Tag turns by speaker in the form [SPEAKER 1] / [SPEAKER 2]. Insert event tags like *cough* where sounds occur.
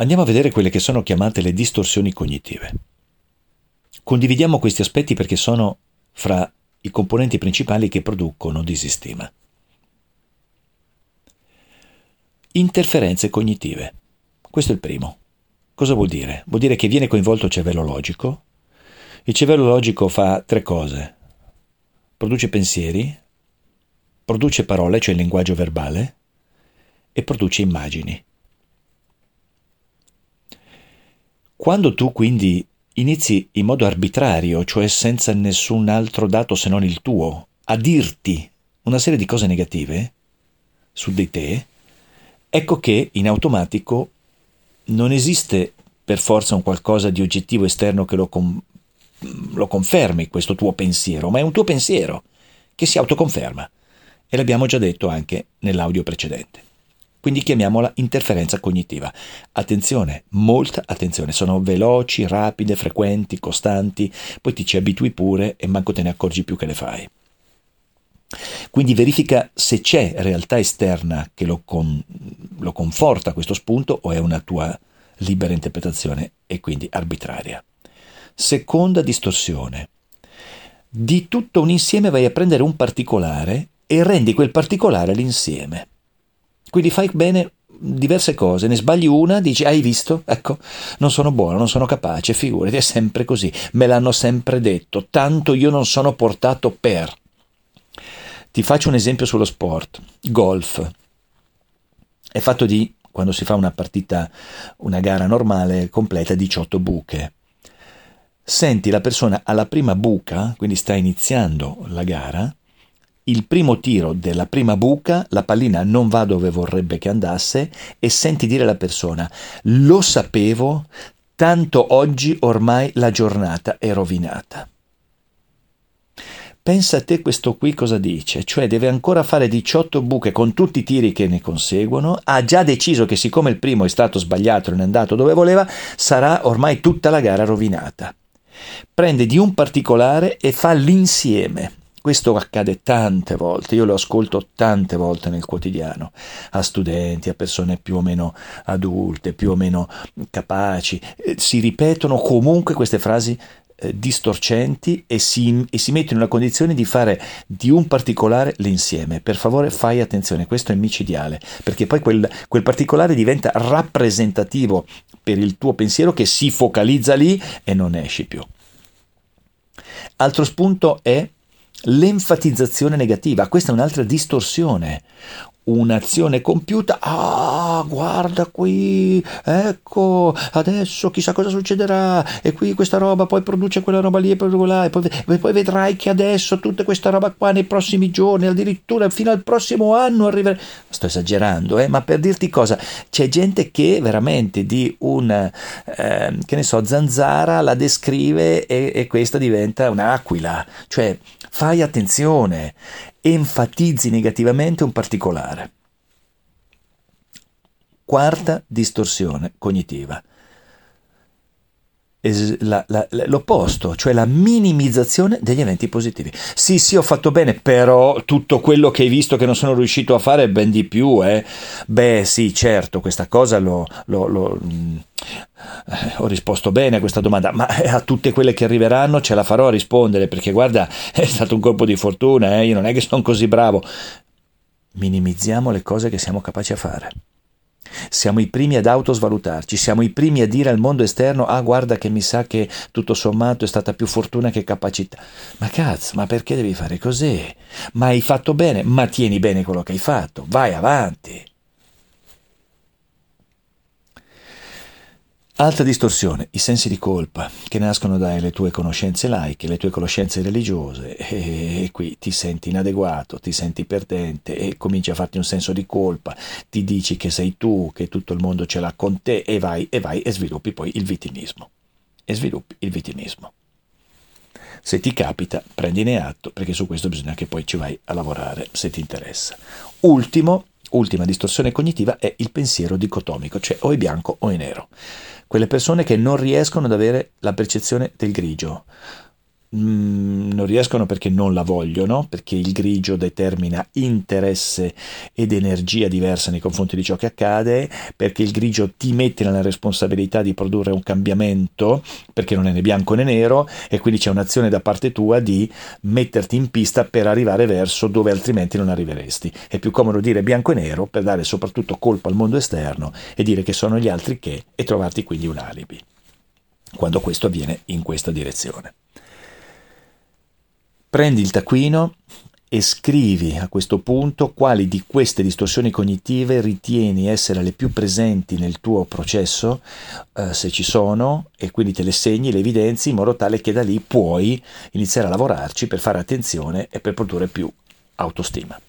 [SPEAKER 1] Andiamo a vedere quelle che sono chiamate le distorsioni cognitive. Condividiamo questi aspetti perché sono fra i componenti principali che producono disistima. Interferenze cognitive. Questo è il primo. Cosa vuol dire? Vuol dire che viene coinvolto il cervello logico. Il cervello logico fa tre cose. Produce pensieri, produce parole, cioè il linguaggio verbale, e produce immagini. Quando tu quindi inizi in modo arbitrario, cioè senza nessun altro dato se non il tuo, a dirti una serie di cose negative su di te, ecco che in automatico non esiste per forza un qualcosa di oggettivo esterno che lo, com- lo confermi, questo tuo pensiero, ma è un tuo pensiero che si autoconferma. E l'abbiamo già detto anche nell'audio precedente. Quindi chiamiamola interferenza cognitiva. Attenzione, molta attenzione, sono veloci, rapide, frequenti, costanti, poi ti ci abitui pure e manco te ne accorgi più che le fai. Quindi verifica se c'è realtà esterna che lo, con, lo conforta questo spunto o è una tua libera interpretazione e quindi arbitraria. Seconda distorsione. Di tutto un insieme vai a prendere un particolare e rendi quel particolare l'insieme. Quindi fai bene diverse cose, ne sbagli una, dici hai visto? Ecco, non sono buono, non sono capace, figurati, è sempre così, me l'hanno sempre detto, tanto io non sono portato per. Ti faccio un esempio sullo sport, golf. È fatto di, quando si fa una partita, una gara normale, completa 18 buche. Senti la persona alla prima buca, quindi sta iniziando la gara, il primo tiro della prima buca, la pallina non va dove vorrebbe che andasse e senti dire alla persona, lo sapevo, tanto oggi ormai la giornata è rovinata. Pensa a te questo qui cosa dice, cioè deve ancora fare 18 buche con tutti i tiri che ne conseguono, ha già deciso che siccome il primo è stato sbagliato e non è andato dove voleva, sarà ormai tutta la gara rovinata. Prende di un particolare e fa l'insieme. Questo accade tante volte, io lo ascolto tante volte nel quotidiano, a studenti, a persone più o meno adulte, più o meno capaci. Eh, si ripetono comunque queste frasi eh, distorcenti e si, e si mettono nella condizione di fare di un particolare l'insieme. Per favore fai attenzione, questo è micidiale, perché poi quel, quel particolare diventa rappresentativo per il tuo pensiero che si focalizza lì e non esci più. Altro spunto è L'enfatizzazione negativa, questa è un'altra distorsione. Un'azione compiuta, ah, guarda qui, ecco, adesso chissà cosa succederà, e qui questa roba poi produce quella roba lì e poi quella, e poi, poi vedrai che adesso tutta questa roba qua nei prossimi giorni, addirittura fino al prossimo anno arriverà. Sto esagerando, eh, ma per dirti cosa, c'è gente che veramente di un, eh, che ne so, zanzara la descrive e, e questa diventa un'aquila, cioè Fai attenzione, enfatizzi negativamente un particolare. Quarta distorsione cognitiva. La, la, l'opposto, cioè la minimizzazione degli eventi positivi. Sì, sì, ho fatto bene, però tutto quello che hai visto che non sono riuscito a fare è ben di più, eh. Beh, sì, certo, questa cosa lo, lo, lo eh, ho risposto bene a questa domanda, ma a tutte quelle che arriveranno ce la farò a rispondere, perché guarda, *laughs* è stato un colpo di fortuna, eh? io non è che sono così bravo. Minimizziamo le cose che siamo capaci a fare. Siamo i primi ad autosvalutarci, siamo i primi a dire al mondo esterno, ah guarda che mi sa che tutto sommato è stata più fortuna che capacità. Ma cazzo, ma perché devi fare così? Ma hai fatto bene, ma tieni bene quello che hai fatto, vai avanti. Altra distorsione, i sensi di colpa che nascono dalle tue conoscenze laiche, le tue conoscenze religiose e, qui ti senti inadeguato, ti senti perdente e cominci a farti un senso di colpa, ti dici che sei tu, che tutto il mondo ce l'ha con te e vai e vai e sviluppi poi il vittimismo. E sviluppi il vittimismo. Se ti capita, prendine atto perché su questo bisogna che poi ci vai a lavorare se ti interessa. Ultimo, ultima distorsione cognitiva è il pensiero dicotomico, cioè o è bianco o è nero quelle persone che non riescono ad avere la percezione del grigio. Mm, non riescono perché non la vogliono, perché il grigio determina interesse ed energia diversa nei confronti di ciò che accade, perché il grigio ti mette nella responsabilità di produrre un cambiamento, perché non è né bianco né nero, e quindi c'è un'azione da parte tua di metterti in pista per arrivare verso dove altrimenti non arriveresti. È più comodo dire bianco e nero per dare soprattutto colpa al mondo esterno e dire che sono gli altri che e trovarti quindi un alibi quando questo avviene in questa direzione. Prendi il taccuino e scrivi a questo punto quali di queste distorsioni cognitive ritieni essere le più presenti nel tuo processo, eh, se ci sono, e quindi te le segni, le evidenzi, in modo tale che da lì puoi iniziare a lavorarci per fare attenzione e per produrre più autostima.